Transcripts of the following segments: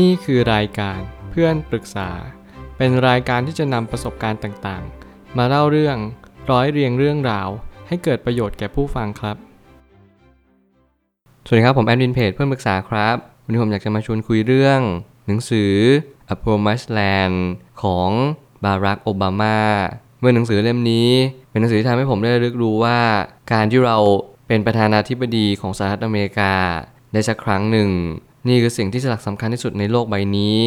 นี่คือรายการเพื่อนปรึกษา เป็นรายการที่จะนำประสบการณ์ต่างๆ มาเล่าเรื่องร้อยเรียงเรื่องราว ให้เกิดประโยชน์แก่ผู้ฟังครับ สวัสดีครับ ผมแอดมินเพจเพื่อนปรึกษาครับ วันนี้ผมอยากจะมาชวนคุยเรื่อง หนังสือ A Promised Land ของบารักโอบามาเมื่อหนังสือเล่มนี้ เป็นหนังสือที่ทำให้ผมได้รึกรู้ว่า การที่เราเป็นประธานาธิบดีของสหรัฐอเมริกาได้สักครั้งหนึ่ง นี่คือสิ่งที่สลักสำคัญที่สุดในโลกใบนี้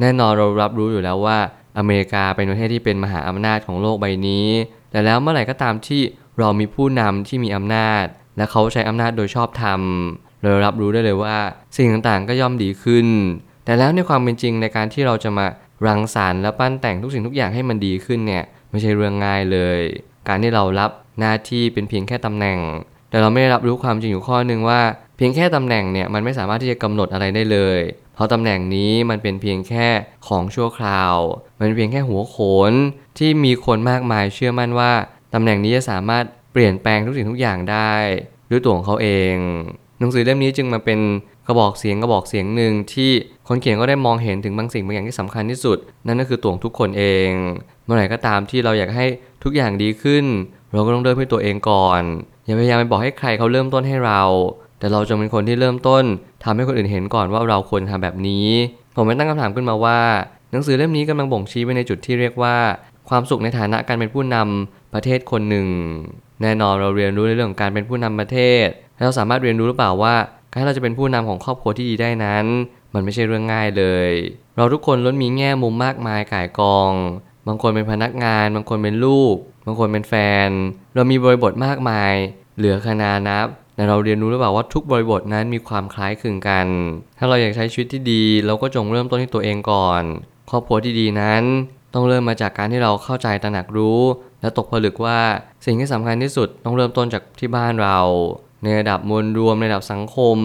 แน่นอนเรารับรู้อยู่แล้วว่า อเมริกาเป็นประเทศที่เป็นมหาอำนาจของโลกใบนี้ แต่แล้วเมื่อไหร่ก็ตามที่เรามีผู้นำที่มีอำนาจ และเขาใช้อำนาจโดยชอบธรรมเรารับรู้ได้เลยว่า สิ่งต่างๆก็ย่อมดีขึ้น แต่แล้วในความเป็นจริงในการที่เราจะมารังสรรค์และปั้นแต่งทุกสิ่งทุกอย่างให้มันดีขึ้นเนี่ยไม่ใช่เรื่องง่ายเลย การที่เรารับหน้าที่เป็นเพียงแค่ตำแหน่ง แต่เราไม่ได้รับรู้ความจริงอยู่ข้อหนึ่งว่า เพียงแค่ตำแหน่งเนี่ยมันไม่สามารถที่จะกำหนดอะไรได้เลย เพราะตำแหน่งนี้มันเป็นเพียงแค่ของชั่วคราว มันเป็นเพียงแค่หัวโขนที่มีคนมากมายเชื่อมั่นว่าตำแหน่งนี้จะสามารถเปลี่ยนแปลงทุกสิ่งทุกอย่างได้ด้วยตัวของเขาเอง หนังสือเล่มนี้จึงมาเป็นกระบอกเสียงกระบอกเสียงหนึ่งที่คนเขียนก็ได้มองเห็นถึงบางสิ่งบางอย่างที่สำคัญที่สุด นั่นก็คือตัวของทุกคนเอง เมื่อไหร่ก็ตามที่เราอยากให้ทุกอย่างดีขึ้น เราก็ต้องเริ่มด้วยตัวเองก่อน อย่าพยายามไปบอกให้ใครเขาเริ่มต้นให้เรา แต่เราจงเป็นคนที่เริ่มต้นทำให้คนอื่นเห็นก่อนว่าเราควรทำแบบนี้ ผมไม่ตั้งคำถามขึ้นมาว่า หนังสือเล่มนี้กำลังบ่งชี้ไปในจุดที่เรียกว่า ความสุขในฐานะการเป็นผู้นำประเทศคนหนึ่ง แน่นอนเราเรียนรู้ในเรื่องของการเป็นผู้นำประเทศเราสามารถเรียนรู้หรือเปล่าว่า การเราจะเป็นผู้นำของครอบครัวที่ดีได้นั้น มันไม่ใช่เรื่องง่ายเลย เราทุกคนล้วนมีแง่มุมมากมายก่ายกอง บางคนเป็นพนักงาน บางคนเป็นลูกางคนเป็นแฟน เรามีบริบทมากมาย เหลือขนานับแต่เราเรียนรู้หรือเปล่าว่าทุกบริบทนั้นมีความคล้ายคลึงกัน ถ้าเราอยากใช้ชีวิตที่ดี เราก็จงเริ่มต้นที่ตัวเองก่อน ครอบครัวที่ดีนั้น ต้องเริ่มมาจากการที่เราเข้าใจตระหนักรู้ และตกผลึกว่าสิ่งที่สำคัญที่สุดต้องเริ่มต้นจากที่บ้านเรา ในระดับมวลรวมในระดับสังคม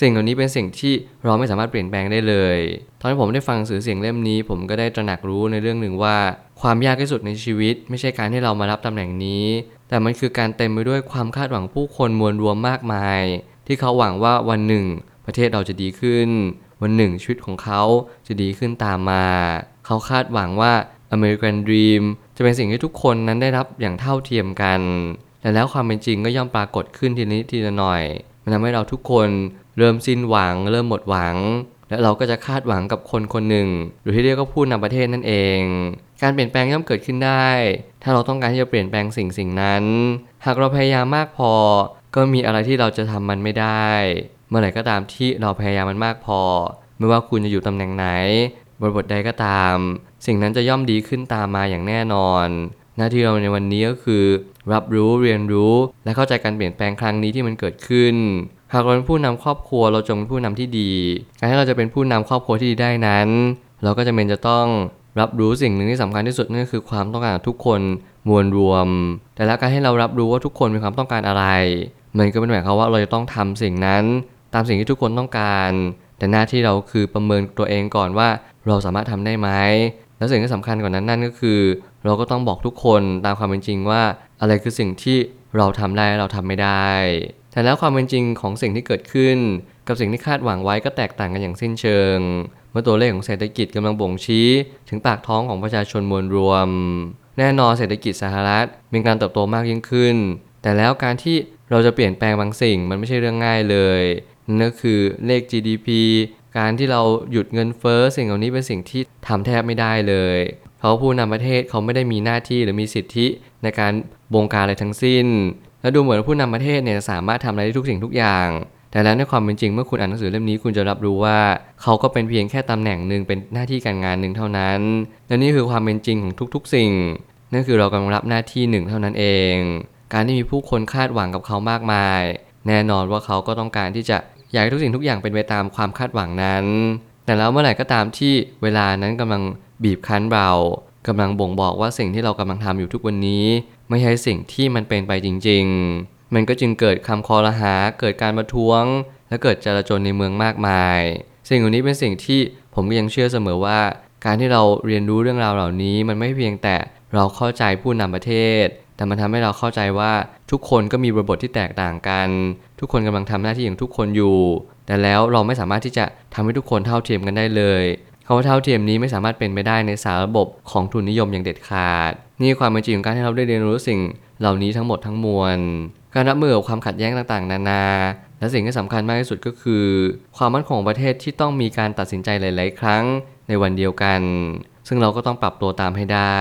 สิ่งเหล่านี้เป็นสิ่งที่เราไม่สามารถเปลี่ยนแปลงได้เลยตอนที่ผมได้ฟังสื่อเสียงเล่มนี้ ผมก็ได้ตระหนักรู้ในเรื่องหนึ่งว่า ความยากที่สุดในชีวิต ไม่ใช่การที่เรามารับตำแหน่งนี้ แต่มันคือการเต็มไปด้วยความคาดหวังผู้คนมวลรวมมากมาย ที่เขาหวังว่าวันหนึ่ง ประเทศเราจะดีขึ้น วันหนึ่งชีวิตของเขาจะดีขึ้นตามมา เขาคาดหวังว่า American Dream จะเป็นสิ่งที่ทุกคนนั้นได้รับอย่างเท่าเทียมกัน แต่แล้วความเป็นจริงก็ย่อมปรากฏขึ้นทีนิดทีละหน่อย มันทำให้เราทุกคนเริ่มสิ้นหวัง เริ่มหมดหวัง และเราก็จะคาดหวังกับคนคนหนึ่ง หรือที่เรียกว่าผู้นำประเทศนั่นเอง การเปลี่ยนแปลงย่อมเกิดขึ้นได้ ถ้าเราต้องการที่จะเปลี่ยนแปลงสิ่งสิ่งนั้น หากเราพยายามมากพอ ก็มีอะไรที่เราจะทำมันไม่ได้ เมื่อไหร่ก็ตามที่เราพยายามมันมากพอ ไม่ว่าคุณจะอยู่ตำแหน่งไหนบริบทใดก็ตาม สิ่งนั้นจะย่อมดีขึ้นตามมาอย่างแน่นอน หน้าที่เราในวันนี้ก็คือ รับรู้เรียนรู้ และเข้าใจการเปลี่ยนแปลงครั้งนี้ที่มันเกิดขึ้น หากเราเป็นผู้นำครอบครัวเราจงเป็นผู้นำที่ดีการที่เราจะเป็นผู้นำครอบครัวที่ดีได้นั้น เราก็จะเป็นจะต้องรับรู้สิ่งหนึ่งที่สำคัญที่สุดนั่นก็คือความต้องการของทุกคนมวลรวม แต่แล้วการให้เรารับรู้ว่าทุกคนมีความต้องการอะไร มันก็เป็นหมายความว่าเราจะต้องทำสิ่งนั้น ตามสิ่งที่ทุกคนต้องการ แต่หน้าที่เราคือประเมินตัวเองก่อนว่าเราสามารถทำได้ไหม และสิ่งที่สำคัญกว่านั้นนั่นก็คือ เราก็ต้องบอกทุกคนตามความเป็นจริงว่า อะไรคือสิ่งที่เราทำได้เราทำไม่ได้ แต่แล้วความเป็นจริงของสิ่งที่เกิดขึ้น กับสิ่งที่คาดหวังไว้ก็แตกต่างกันอย่างสิ้นเชิง เมื่อตัวเลขของเศรษฐกิจกำลังบ่งชี้ ถึงปากท้องของประชาชนมวลรวม แน่นอนเศรษฐกิจสหรัฐมีการเติบโตมากยิ่งขึ้น แต่แล้วการที่เราจะเปลี่ยนแปลงบางสิ่งมันไม่ใช่เรื่องง่ายเลยนั่นก็คือเลข GDP การที่เราหยุดเงินเฟ้อสิ่งเหล่านี้เป็นสิ่งที่ทำแทบไม่ได้เลย เพราะผู้นำประเทศเขาไม่ได้มีหน้าที่หรือมีสิทธิในการบงการอะไรทั้งสิ้น และดูเหมือนผู้นำประเทศเนี่ยสามารถทำอะไรได้ทุกสิ่งทุกอย่าง แต่แล้วในความเป็นจริงเมื่อคุณอ่านหนังสือเล่มนี้คุณจะรับรู้ว่า เขาก็เป็นเพียงแค่ตำแหน่งหนึ่งเป็นหน้าที่การงานหนึ่งเท่านั้น และนี่คือความเป็นจริงของทุกๆ สิ่ง นั่นคือเรากำลังรับหน้าที่หนึ่งเท่านั้นเอง การที่มีผู้คนคาดหวังกับเขามากมาย แน่นอนว่าเขาก็ต้องการที่จะอยากให้ทุกสิ่งทุกอย่างเป็นไปตามความคาดหวังนั้น แต่แล้วเมื่อไหร่ก็ตามที่เวลานั้นกำลัง บีบคั้นเรากำลังบ่งบอกว่าสิ่งที่เรากำลังทำอยู่ทุกวันนี้ ไม่ใช่สิ่งที่มันเป็นไปจริง ๆ มันก็จึงเกิดคำคอรหา เกิดการประท้วง และเกิดจลาจลในเมืองมากมาย สิ่งเหล่านี้เป็นสิ่งที่ผมก็ยังเชื่อเสมอว่า การที่เราเรียนรู้เรื่องราวเหล่านี้ มันไม่เพียงแต่เราเข้าใจผู้นำประเทศ แต่มันทำให้เราเข้าใจว่าทุกคนก็มีบริบทที่แตกต่างกัน ทุกคนกำลังทำหน้าที่ของทุกคนอยู่แแต่แล้วเราไม่สามารถที่จะทำให้ทุกคนเท่าเทียมกันได้เลย คำว่าเท่าเทียมนี้ไม่สามารถเป็นไปได้ในสารระบบของทุนนิยมอย่างเด็ดขาด นี่ความเป็นจริงของการที่เราได้เรียนรู้สิ่งเหล่านี้ทั้งหมดทั้งมวล การรับมือกับความขัดแย้งต่างๆ นานา และสิ่งที่สำคัญมากที่สุดก็คือ ความมั่นคงของประเทศที่ต้องมีการตัดสินใจหลาย ๆ ครั้งในวันเดียวกัน ซึ่งเราก็ต้องปรับตัวตามให้ได้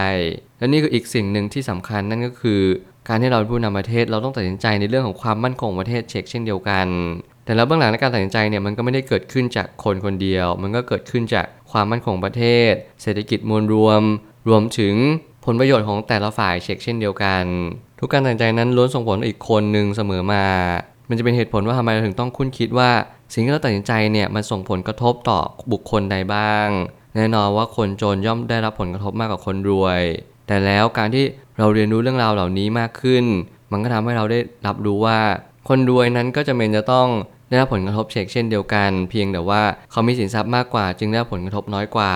และนี่คืออีกสิ่งหนึ่งที่สำคัญนั่นก็คือ การที่เราเป็นผู้นำประเทศเราต้องตัดสินใจในเรื่องของความมั่นคงของประเทศเช็คเช่นเดียวกัน แต่แล้วเบื้องหลังในการตัดสินใจเนี่ยมันก็ไม่ได้เกิดขึ้นจากคนคนเดียว มันก็เกิดขึ้นจากความมั่นคงประเทศ เศรษฐกิจมวลรวม รวมถึงผลประโยชน์ของแต่ละฝ่ายเช็คเช่นเดียวกัน ทุกการตัดสินใจนั้นล้วนส่งผลต่ออีกคนหนึ่งเสมอมา มันจะเป็นเหตุผลว่าทำไมเราถึงต้องคุ้นคิดว่า สิ่งที่เราตัดสินใจเนี่ยมันส่งผลกระทบต่อบุคคลใดบ้าง แน่นอนว่าคนจนย่อมได้รับผลกระทบมากกว่าคนรวย แต่แล้วการที่เราเรียนรู้เรื่องราวเหล่านี้มากขึ้น มันก็ทำให้เราได้รับรู้ว่าคนรวยนั้นก็จะเป็นจะต้อง ได้รับผลกระทบเช็คเช่นเดียวกัน เพียงแต่ว่าเขามีสินทรัพย์มากกว่า จึงได้รับผลกระทบน้อยกว่า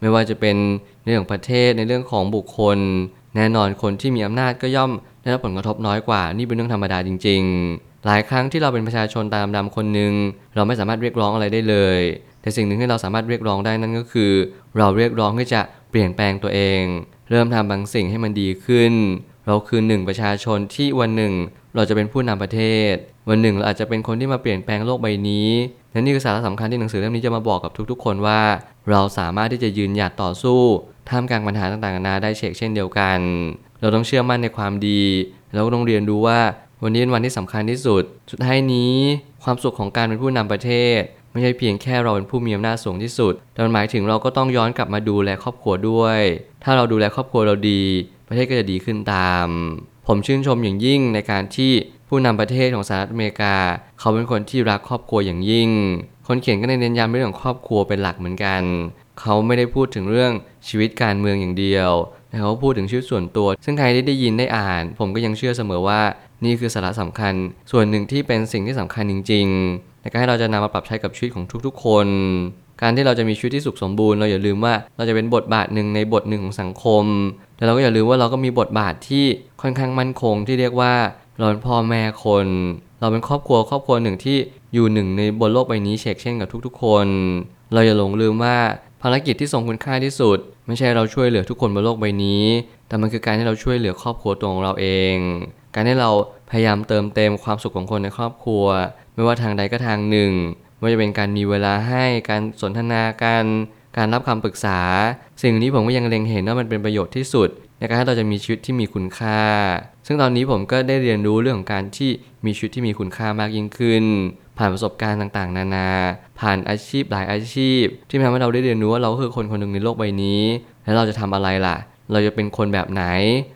ไม่ว่าจะเป็นในเรื่องประเทศในเรื่องของบุคคล แน่นอนคนที่มีอำนาจก็ย่อมได้รับผลกระทบน้อยกว่า นี่เป็นเรื่องธรรมดาจริง ๆ หลายครั้งที่เราเป็นประชาชนตามดำคนหนึ่งเราไม่สามารถเรียกร้องอะไรได้เลย แต่สิ่งหนึ่งที่เราสามารถเรียกร้องได้นั่นก็คือ เราเรียกร้องที่จะเปลี่ยนแปลงตัวเอง เริ่มทำบางสิ่งให้มันดีขึ้น เราคือหนึ่งประชาชนที่วันหนึ่ง เราจะเป็นผู้นำประเทศ วันหนึ่งเราอาจจะเป็นคนที่มาเปลี่ยนแปลงโลกใบนี้และนี่คือสาระสำคัญที่หนังสือเล่มนี้จะมาบอกกับทุกๆ คนว่า เราสามารถที่จะยืนหยัดต่อสู้ท่ามกลางปัญหาต่างๆนานาได้เชกเช่นเดียวกัน เราต้องเชื่อมั่นในความดี แล้วก็ต้องเรียนรู้ว่าวันนี้เป็นวันที่สำคัญที่สุด สุดท้ายนี้ ความสุขของการเป็นผู้นำประเทศ ไม่ใช่เพียงแค่เราเป็นผู้มีอำนาจสูงที่สุด แต่มันหมายถึงเราก็ต้องย้อนกลับมาดูแลครอบครัวด้วย ถ้าเราดูแลครอบครัวเราดี ประเทศก็จะดีขึ้นตาม ผมชื่นชมอย่างยิ่งในการที่ผู้นำประเทศของสหรัฐอเมริกา เขาเป็นคนที่รักครอบครัวอย่างยิ่ง คนเขียนก็ได้เน้นย้ำเรื่องของครอบครัวเป็นหลักเหมือนกัน เขาไม่ได้พูดถึงเรื่องชีวิตการเมืองอย่างเดียวแต่เขาพูดถึงชีวิตส่วนตัว ซึ่งใครที่ได้ยินได้อ่าน ผมก็ยังเชื่อเสมอว่านี่คือสาระสำคัญ ส่วนหนึ่งที่เป็นสิ่งที่สำคัญจริงๆในการให้เราจะนำมาปรับใช้กับชีวิตของทุกๆ คน การที่เราจะมีชีวิตที่สุขสมบูรณ์เราอย่าลืมว่าเราจะเป็นบทบาทหนึ่งในบทหนึ่งของสังคม แต่เราก็อย่าลืมว่าเราก็มีบทบาทที่ค่อนข้างมั่นคงที่เรียกว่าเราเป็นพ่อแม่คน เราเป็นครอบครัวครอบครัวหนึ่งที่อยู่หนึ่งในบนโลกใบนี้เชกเช่นกับทุกๆ คน เราอย่าหลงลืมว่าภารกิจที่ทรงคุณค่าที่สุด ไม่ใช่เราช่วยเหลือทุกคนบนโลกใบนี้ แต่มันคือการที่เราช่วยเหลือครอบครัวตัวของเราเอง การที่เราพยายามเติมเต็มความสุขของคนในครอบครัว ไม่ว่าทางใดก็ทางหนึ่ง ว่าจะเป็นการมีเวลาให้การสนทนากันการรับคำปรึกษา สิ่งนี้ผมก็ยังเล็งเห็นว่ามันเป็นประโยชน์ที่สุด ในการให้เราจะมีชีวิตที่มีคุณค่า ซึ่งตอนนี้ผมก็ได้เรียนรู้เรื่องของการที่มีชีวิตที่มีคุณค่ามากยิ่งขึ้น ผ่านประสบการณ์ต่างๆ นานา ผ่านอาชีพหลายอาชีพ ที่ทำให้เราได้เรียนรู้ว่าเราคือคนคนหนึ่งในโลกใบนี้ แล้วเราจะทำอะไรล่ะ เราจะเป็นคนแบบไหน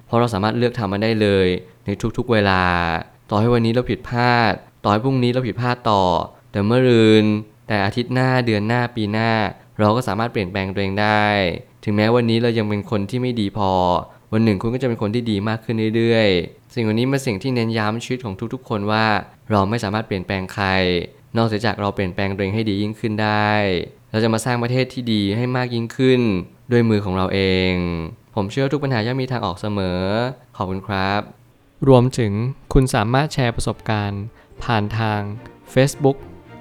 เพราะเราสามารถเลือกทำมันได้เลย ในทุกๆเวลา ต่อให้วันนี้เราผิดพลาด ต่อให้พรุ่งนี้เราผิดพลาดต่อ แต่เมื่อรืนแต่อาทิตย์หน้าเดือนหน้าปีหน้า เราก็สามารถเปลี่ยนแปลงตัวเองได้ ถึงแม้วันนี้เรายังเป็นคนที่ไม่ดีพอ วันหนึ่งคุณก็จะเป็นคนที่ดีมากขึ้นเรื่อยๆ สิ่งวันนี้เป็นสิ่งที่เน้นย้ำชีวิตของทุกๆ คนว่า เราไม่สามารถเปลี่ยนแปลงใคร นอกจากเราเปลี่ยนแปลงตัวเองให้ดียิ่งขึ้นได้ เราจะมาสร้างประเทศที่ดีให้มากยิ่งขึ้น ด้วยมือของเราเอง ผมเชื่อทุกปัญหาย่อมมีทางออกเสมอ ขอบคุณครับ รวมถึงคุณสามารถแชร์ประสบการณ์ ผ่านทาง Facebook